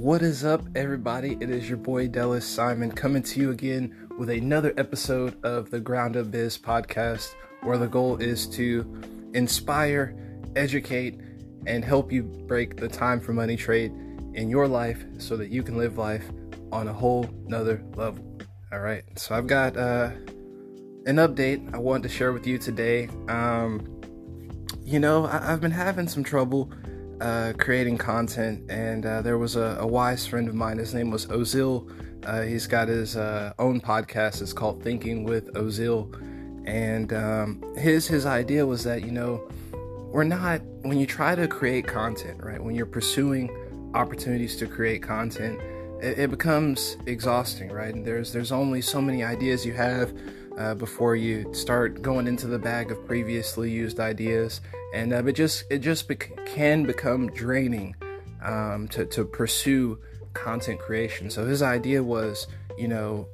What is up, everybody? It is your boy Dallas Simon coming to you again with another episode of the Ground Up Biz podcast, where the goal is to inspire, educate, and help you break the time for money trade in your life so that you can live life on a whole nother level. All right, so I've got uh, an update I want to share with you today. Um, you know, I- have been having some trouble uh, creating content, and uh, there was a, a, wise friend of mine. His name was Ozil. Uh, he's got his uh, own podcast. It's called Thinking with Ozil, and um, his his idea was that you know we're not when you try to create content, right? When you're pursuing opportunities to create content, it, it becomes exhausting, right? And there's there's only so many ideas you have uh, before you start going into the bag of previously used ideas, and uh, it just it just can become draining um, to to pursue content creation. So his idea was, you know,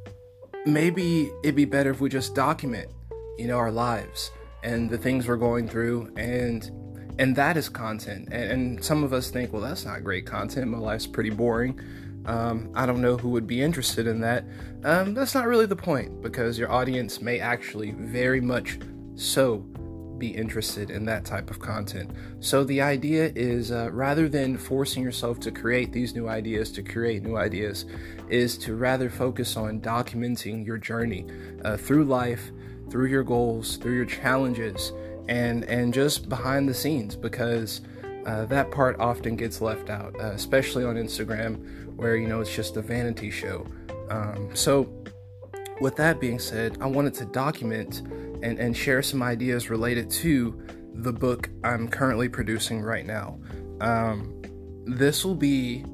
maybe it'd be better if we just document, you know, our lives and the things we're going through, and and that is content. And, and some of us think, well, that's not great content. My life's pretty boring. Um, I don't know who would be interested in that. Um, that's not really the point because your audience may actually very much so be interested in that type of content. So the idea is uh, rather than forcing yourself to create these new ideas, to create new ideas, is to rather focus on documenting your journey uh, through life, through your goals, through your challenges, and and just behind the scenes because. Uh, that part often gets left out, uh, especially on Instagram, where you know it's just a vanity show. Um, so, with that being said, I wanted to document and, and share some ideas related to the book I'm currently producing right now. Um, this will be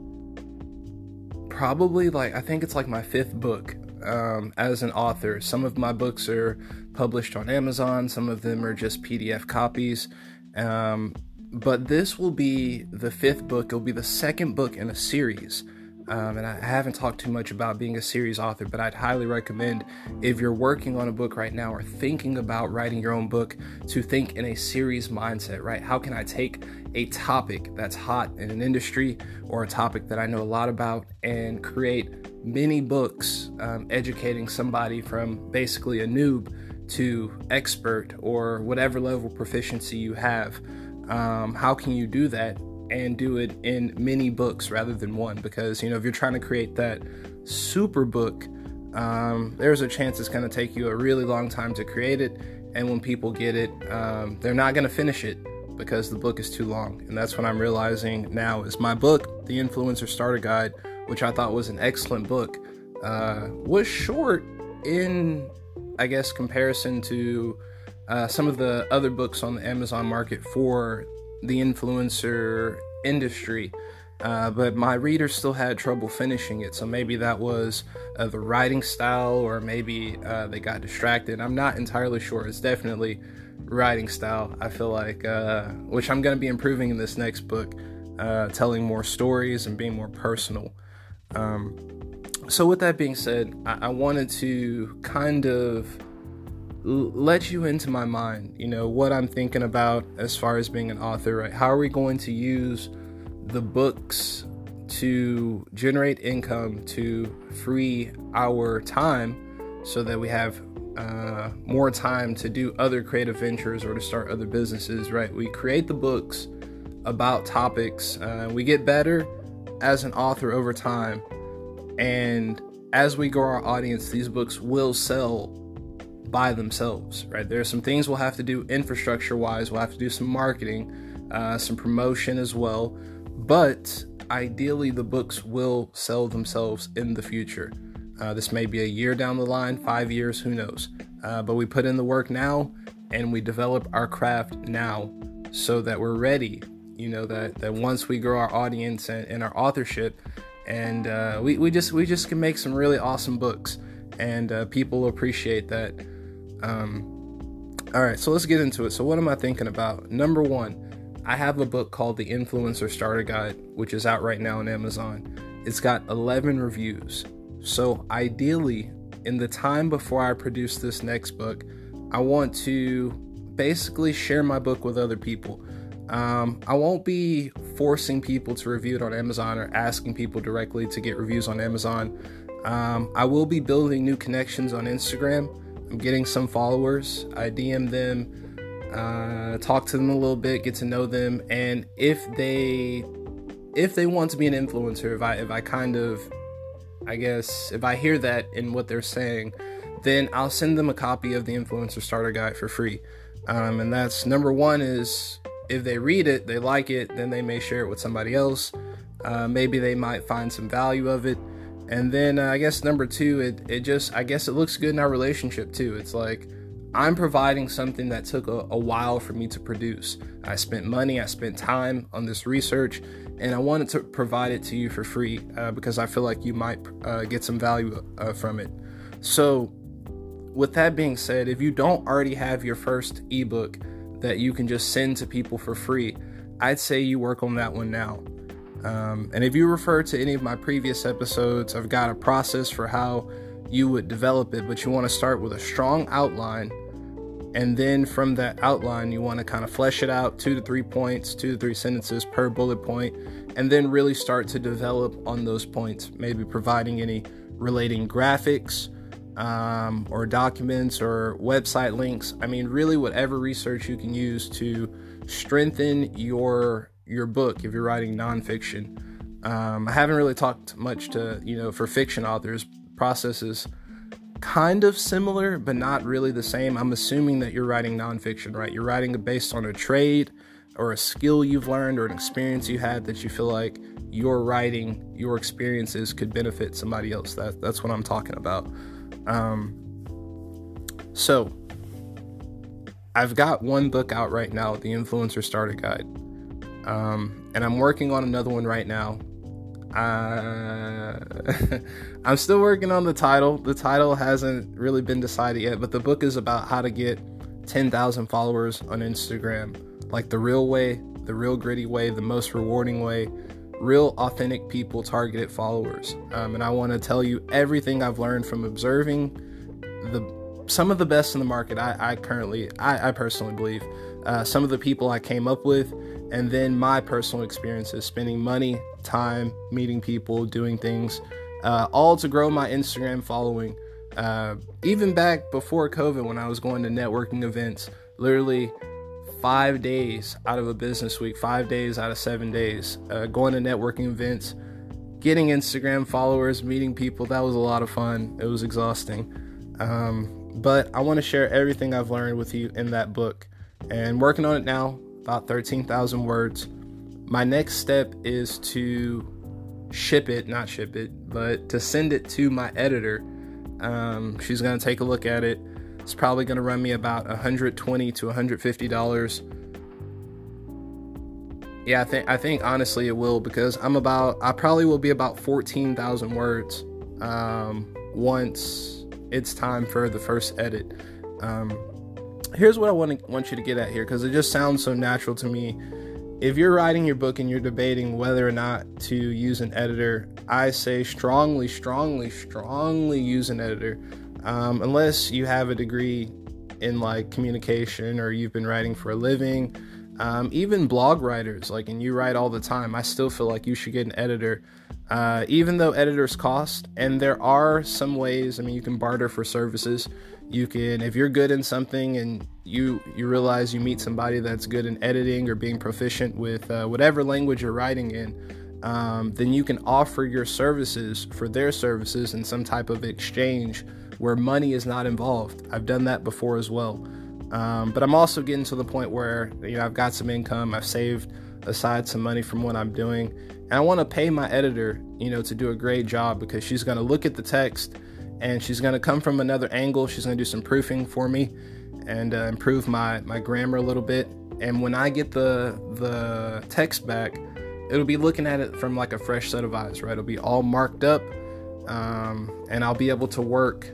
probably like, I think it's like my fifth book um, as an author. Some of my books are published on Amazon, some of them are just PDF copies. Um, but this will be the fifth book, it'll be the second book in a series. Um, and I haven't talked too much about being a series author, but I'd highly recommend if you're working on a book right now or thinking about writing your own book to think in a series mindset, right? How can I take a topic that's hot in an industry or a topic that I know a lot about and create many books um, educating somebody from basically a noob to expert or whatever level proficiency you have? Um, how can you do that and do it in many books rather than one because you know if you're trying to create that super book um, there's a chance it's going to take you a really long time to create it. And when people get it um, they're not going to finish it because the book is too long. And that's what i'm realizing now is my book the influencer starter guide which i thought was an excellent book uh, was short in i guess comparison to uh, some of the other books on the amazon market for the influencer industry. Uh, but my readers still had trouble finishing it, so maybe that was uh, the writing style, or maybe uh, they got distracted. I'm not entirely sure. It's definitely writing style. I feel like, uh, which I'm going to be improving in this next book, uh, telling more stories and being more personal. Um, so, with that being said, I-, I wanted to kind of let you into my mind, you know, what I'm thinking about as far as being an author, right? How are we going to use the books to generate income to free our time so that we have uh, more time to do other creative ventures or to start other businesses, right? We create the books about topics, uh, we get better as an author over time, and as we grow our audience, these books will sell by themselves, right? There are some things we'll have to do infrastructure wise. We'll have to do some marketing, uh, some promotion as well. But ideally, the books will sell themselves in the future. Uh, this may be a year down the line, five years, who knows? Uh, but we put in the work now and we develop our craft now so that we're ready. You know, that, that once we grow our audience and, and our authorship, and uh, we, we just we just can make some really awesome books and uh, people appreciate that um, all right, so let's get into it. So, what am I thinking about? Number one, I have a book called The Influencer Starter Guide, which is out right now on Amazon. It's got 11 reviews. So, ideally, in the time before I produce this next book, I want to basically share my book with other people. Um, I won't be forcing people to review it on Amazon or asking people directly to get reviews on Amazon. Um, I will be building new connections on Instagram. Getting some followers. I DM them, uh, talk to them a little bit, get to know them, and if they if they want to be an influencer, if I if I kind of I guess if I hear that in what they're saying, then I'll send them a copy of the influencer starter guide for free. Um, and that's number one is if they read it, they like it, then they may share it with somebody else. Uh, maybe they might find some value of it. And then uh, I guess number two, it, it just, I guess it looks good in our relationship too. It's like I'm providing something that took a, a while for me to produce. I spent money, I spent time on this research, and I wanted to provide it to you for free uh, because I feel like you might uh, get some value uh, from it. So, with that being said, if you don't already have your first ebook, that you can just send to people for free, I'd say you work on that one now. Um, and if you refer to any of my previous episodes, I've got a process for how you would develop it, but you want to start with a strong outline. And then from that outline, you want to kind of flesh it out two to three points, two to three sentences per bullet point, and then really start to develop on those points, maybe providing any relating graphics um, or documents or website links. I mean, really, whatever research you can use to strengthen your your book if you're writing nonfiction. Um, I haven't really talked much to you know for fiction authors. Processes kind of similar, but not really the same. I'm assuming that you're writing nonfiction, right? You're writing based on a trade or a skill you've learned or an experience you had that you feel like your writing, your experiences could benefit somebody else. That, that's what I'm talking about. Um, so, I've got one book out right now, The Influencer Starter Guide. Um, and I'm working on another one right now. Uh, I'm still working on the title. The title hasn't really been decided yet, but the book is about how to get 10,000 followers on Instagram, like the real way, the real gritty way, the most rewarding way, real authentic people targeted followers. Um, and I want to tell you everything I've learned from observing the some of the best in the market. I, I currently, I, I, personally believe, uh, some of the people I came up with, and then my personal experiences, spending money, time, meeting people, doing things, uh, all to grow my Instagram following. Uh, even back before COVID, when I was going to networking events, literally five days out of a business week, five days out of seven days, uh, going to networking events, getting Instagram followers, meeting people. That was a lot of fun. It was exhausting. Um, but I want to share everything I've learned with you in that book and working on it now, about 13,000 words. My next step is to ship it, not ship it, but to send it to my editor. Um, she's going to take a look at it it's probably going to run me about 120 to 150 dollars. Yeah, I think I think honestly it will because I'm about I probably will be about 14,000 words um, once it's time for the first edit. Um, here's what I want to want you to get at here because it just sounds so natural to me. If you're writing your book and you're debating whether or not to use an editor, I say strongly, strongly, strongly use an editor um, unless you have a degree in like communication or you've been writing for a living. Um, even blog writers, like, and you write all the time, I still feel like you should get an editor. Uh, even though editors cost, and there are some ways. I mean, you can barter for services. You can, if you're good in something and you you realize you meet somebody that's good in editing or being proficient with uh, whatever language you're writing in, um, then you can offer your services for their services in some type of exchange where money is not involved. I've done that before as well. Um, but I'm also getting to the point where you know I've got some income, I've saved aside some money from what I'm doing, and I want to pay my editor, you know, to do a great job because she's going to look at the text and she's going to come from another angle. She's going to do some proofing for me and uh, improve my my grammar a little bit. And when I get the the text back, it'll be looking at it from like a fresh set of eyes, right? It'll be all marked up, um, and I'll be able to work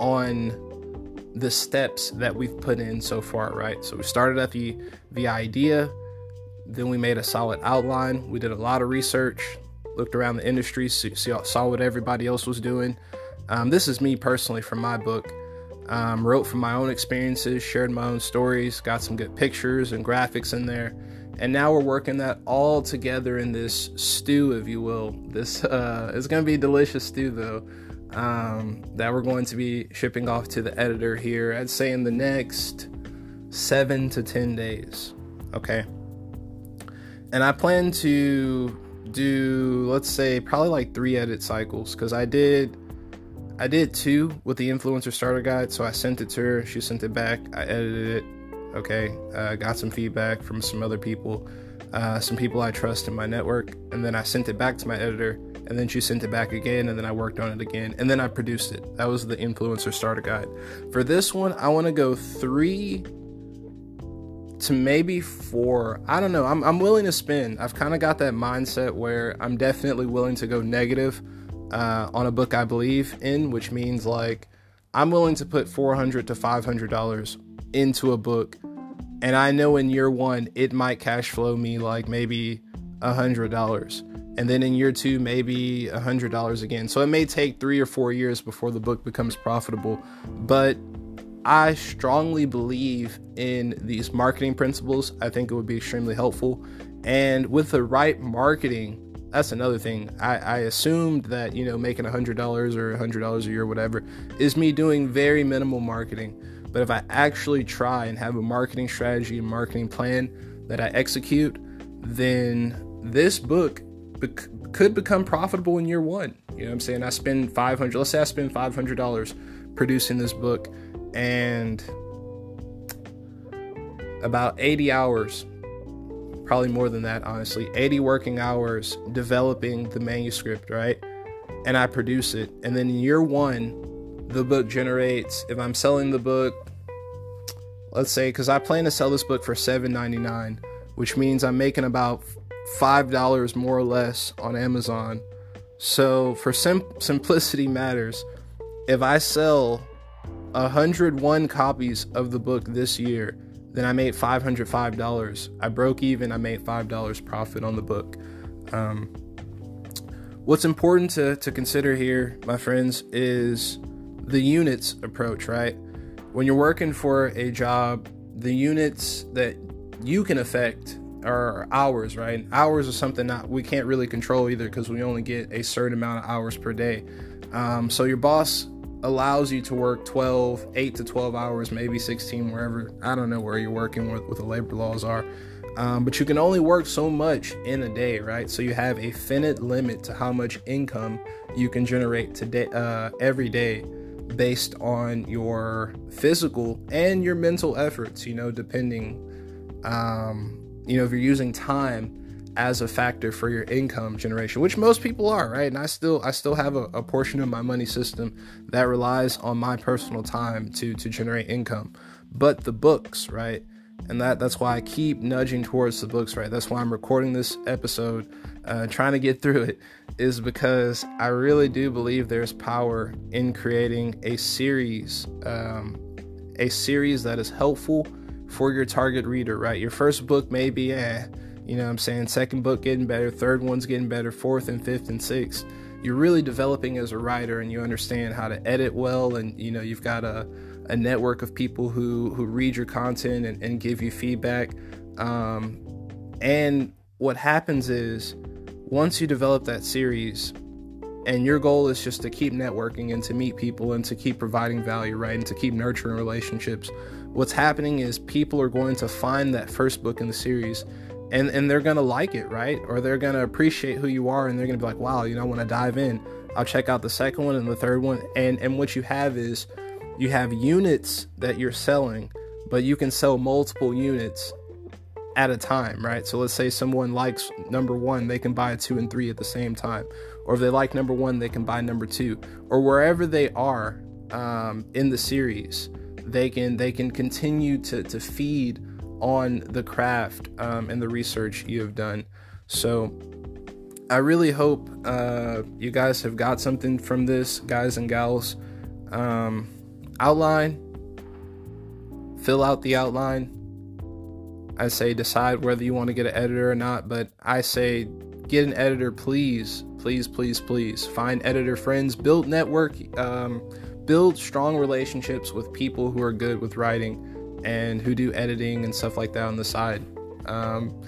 on the steps that we've put in so far, right? So we started at the the idea, then we made a solid outline. We did a lot of research, looked around the industry, saw, saw what everybody else was doing. Um, this is me personally from my book. Um, wrote from my own experiences, shared my own stories, got some good pictures and graphics in there. and now we're working that all together in this stew, if you will. This uh, it's gonna be delicious stew though. Um, that we're going to be shipping off to the editor here. I'd say in the next seven to ten days. Okay, and I plan to do let's say probably like three edit cycles because I did I did two with the influencer starter guide. So I sent it to her. She sent it back. I edited it Okay, uh, got some feedback from some other people, uh, some people I trust in my network, and then I sent it back to my editor, and then she sent it back again, and then I worked on it again, and then I produced it. That was the influencer starter guide. For this one, I want to go three to maybe four. I don't know. I'm, I'm willing to spend. I've kind of got that mindset where I'm definitely willing to go negative uh, on a book I believe in, which means like I'm willing to put 400 to 500 dollars into a book and I know in year one it might cash flow me like maybe a hundred dollars. And then in year two, maybe a hundred dollars again. So it may take three or four years before the book becomes profitable. But I strongly believe in these marketing principles. I think it would be extremely helpful. And with the right marketing, that's another thing. I, I assumed that, you know, making a hundred dollars or a hundred dollars a year, whatever, is me doing very minimal marketing. But if I actually try and have a marketing strategy and marketing plan that I execute, then this book could become profitable in year one. You know what I'm saying? I spend 500, let's say I spend $500 producing this book and about 80 hours, probably more than that, honestly, 80 working hours developing the manuscript, right? And I produce it. And then in year one, the book generates if i'm selling the book let's say because i plan to sell this book for $7.99 which means i'm making about $5 more or less on amazon so for sim- simplicity matters if i sell 101 copies of the book this year then i made $505 i broke even i made $5 profit on the book um, what's important to, to consider here my friends is the units approach, right? When you're working for a job, the units that you can affect are hours, right? Hours are something that we can't really control either because we only get a certain amount of hours per day. Um, so your boss allows you to work 12, 8 to 12 hours, maybe 16, wherever. I don't know where you're working, with what the labor laws are. Um, but you can only work so much in a day, right? So you have a finite limit to how much income you can generate today, uh, every day based on your physical and your mental efforts, you know, depending, um, you know, if you're using time as a factor for your income generation, which most people are, right? And I still, I still have a, a portion of my money system that relies on my personal time to, to generate income, but the books, right? and that that's why I keep nudging towards the books. Right, that's why I'm recording this episode, uh, trying to get through it, is because I really do believe there's power in creating a series, um, a series that is helpful for your target reader. Right, your first book may be, eh, you know, what I'm saying, second book getting better, third one's getting better, fourth and fifth and sixth. You're really developing as a writer, and you understand how to edit well, and you know you've got a a network of people who who read your content and, and give you feedback. Um, and what happens is once you develop that series and your goal is just to keep networking and to meet people and to keep providing value right and to keep nurturing relationships what's happening is people are going to find that first book in the series and and they're to like it right or they're to appreciate who you are and they're to be like wow you know when i dive in i'll check out the second one and the third one and and what you have is you have units that you're selling, but you can sell multiple units at a time, right? So let's say someone likes number one, they can buy two and three at the same time. Or if they like number one, they can buy number two. Or wherever they are um, in the series, they can they can continue to to feed on the craft um, and the research you have done. So I really hope uh, you guys have got something from this, guys and gals. Um, outline, fill out the outline. I say decide whether you want to get an editor or not, but I say get an editor, please, please, please, please. Find editor friends, build network, um, build strong relationships with people who are good with writing and who do editing and stuff like that on the side. Um,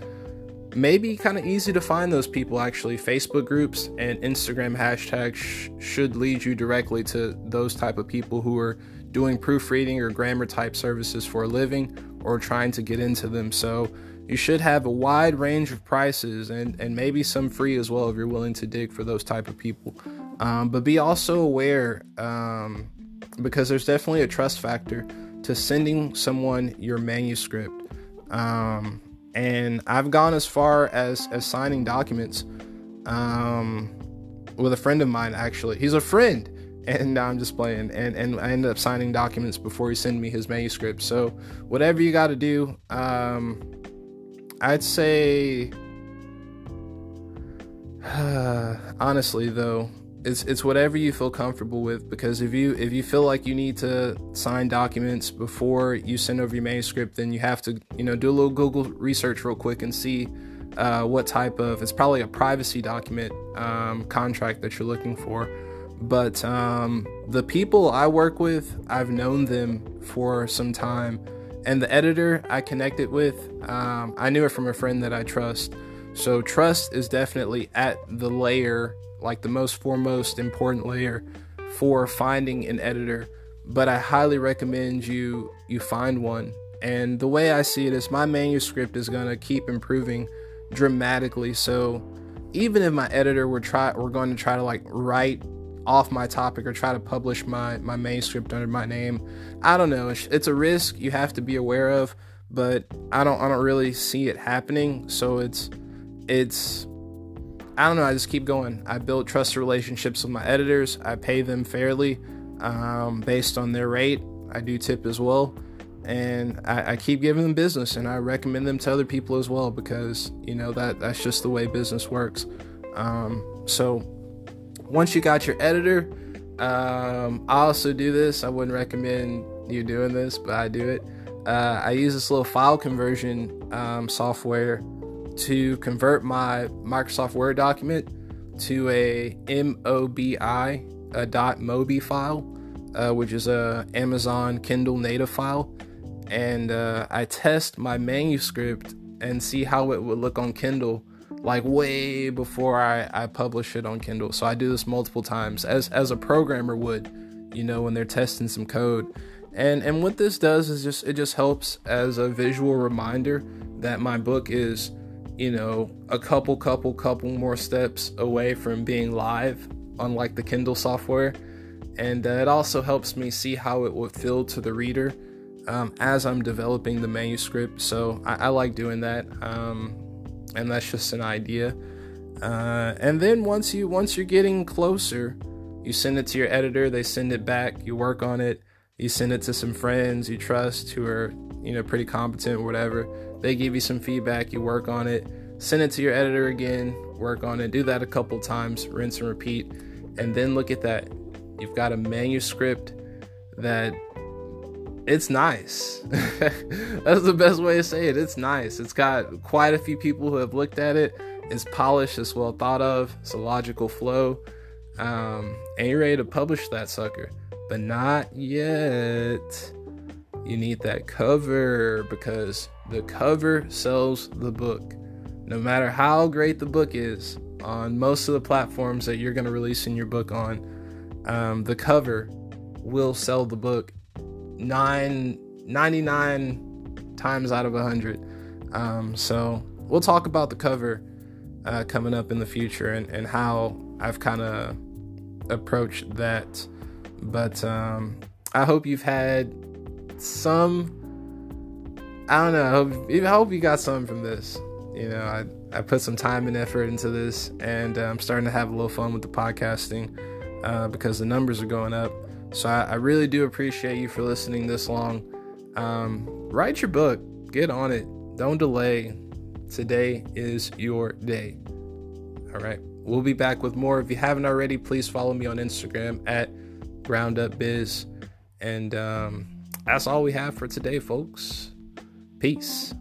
maybe kind of easy to find those people actually. Facebook groups and Instagram hashtags sh- should lead you directly to those type of people who are doing proofreading or grammar type services for a living or trying to get into them. So you should have a wide range of prices and, and maybe some free as well if you're willing to dig for those type of people. Um, but be also aware um, because there's definitely a trust factor to sending someone your manuscript. Um, and I've gone as far as as signing documents um, with a friend of mine. Actually, he's a friend, and I'm just playing. And and I ended up signing documents before he sent me his manuscript. So whatever you got to do, um, I'd say. honestly, though, it's it's whatever you feel comfortable with because if you if you feel like you need to sign documents before you send over your manuscript then you have to you know do a little google research real quick and see uh, what type of it's probably a privacy document um, contract that you're looking for. But um, the people i work with i've known them for some time and the editor i connected with um, i knew it from a friend that i trust. So trust is definitely at the layer like the most foremost important layer for finding an editor but i highly recommend you you find one. And the way i see it is my manuscript is going to keep improving dramatically. So even if my editor were try we're going to try to like write off my topic or try to publish my my manuscript under my name i don't know. It's, it's a risk you have to be aware of but i don't i don't really see it happening. So it's it's I don't know. I just keep going. I build trusted relationships with my editors. I pay them fairly um, based on their rate. I do tip as well. And I, I, keep giving them business and I recommend them to other people as well because, you know, that that's just the way business works. Um, so once you got your editor, um, I also do this. I wouldn't recommend you doing this, but I do it. Uh, I use this little file conversion um, software to convert my Microsoft Word document to a MOBI, a .mobi file, uh, which is a Amazon Kindle native file, and uh, I test my manuscript and see how it would look on Kindle, like way before I, I publish it on Kindle. So I do this multiple times, as as a programmer would, you know, when they're testing some code. And and what this does is just it just helps as a visual reminder that my book is you know, a couple, couple, couple more steps away from being live, unlike the Kindle software. And uh, it also helps me see how it would feel to the reader um, as I'm developing the manuscript. So I, I like doing that, um, and that's just an idea. Uh, and then once you once you're getting closer, you send it to your editor. They send it back. You work on it. You send it to some friends you trust who are you know pretty competent or whatever they give you some feedback, you work on it, send it to your editor again, work on it, do that a couple times, rinse and repeat, and then look at that. You've got a manuscript that it's nice. That's the best way to say it. It's nice. It's got quite a few people who have looked at it. It's polished, it's well thought of, it's a logical flow. Um, and you're ready to publish that sucker. But not yet. You need that cover because the cover sells the book. No matter how great the book is on most of the platforms that you're going to release in your book on, um, the cover will sell the book nine, 99 times out of 100. Um, so we'll talk about the cover uh, coming up in the future and, and how I've kind of approached that. But um, I hope you've had some I don't know. I hope, hope you got something from this. You know, I, I put some time and effort into this, and uh, I'm starting to have a little fun with the podcasting uh, because the numbers are going up. So I, I, really do appreciate you for listening this long. Um, write your book, get on it, don't delay. Today is your day. All right, we'll be back with more. If you haven't already, please follow me on Instagram at GroundUpBiz. And um, that's all we have for today, folks. Peace.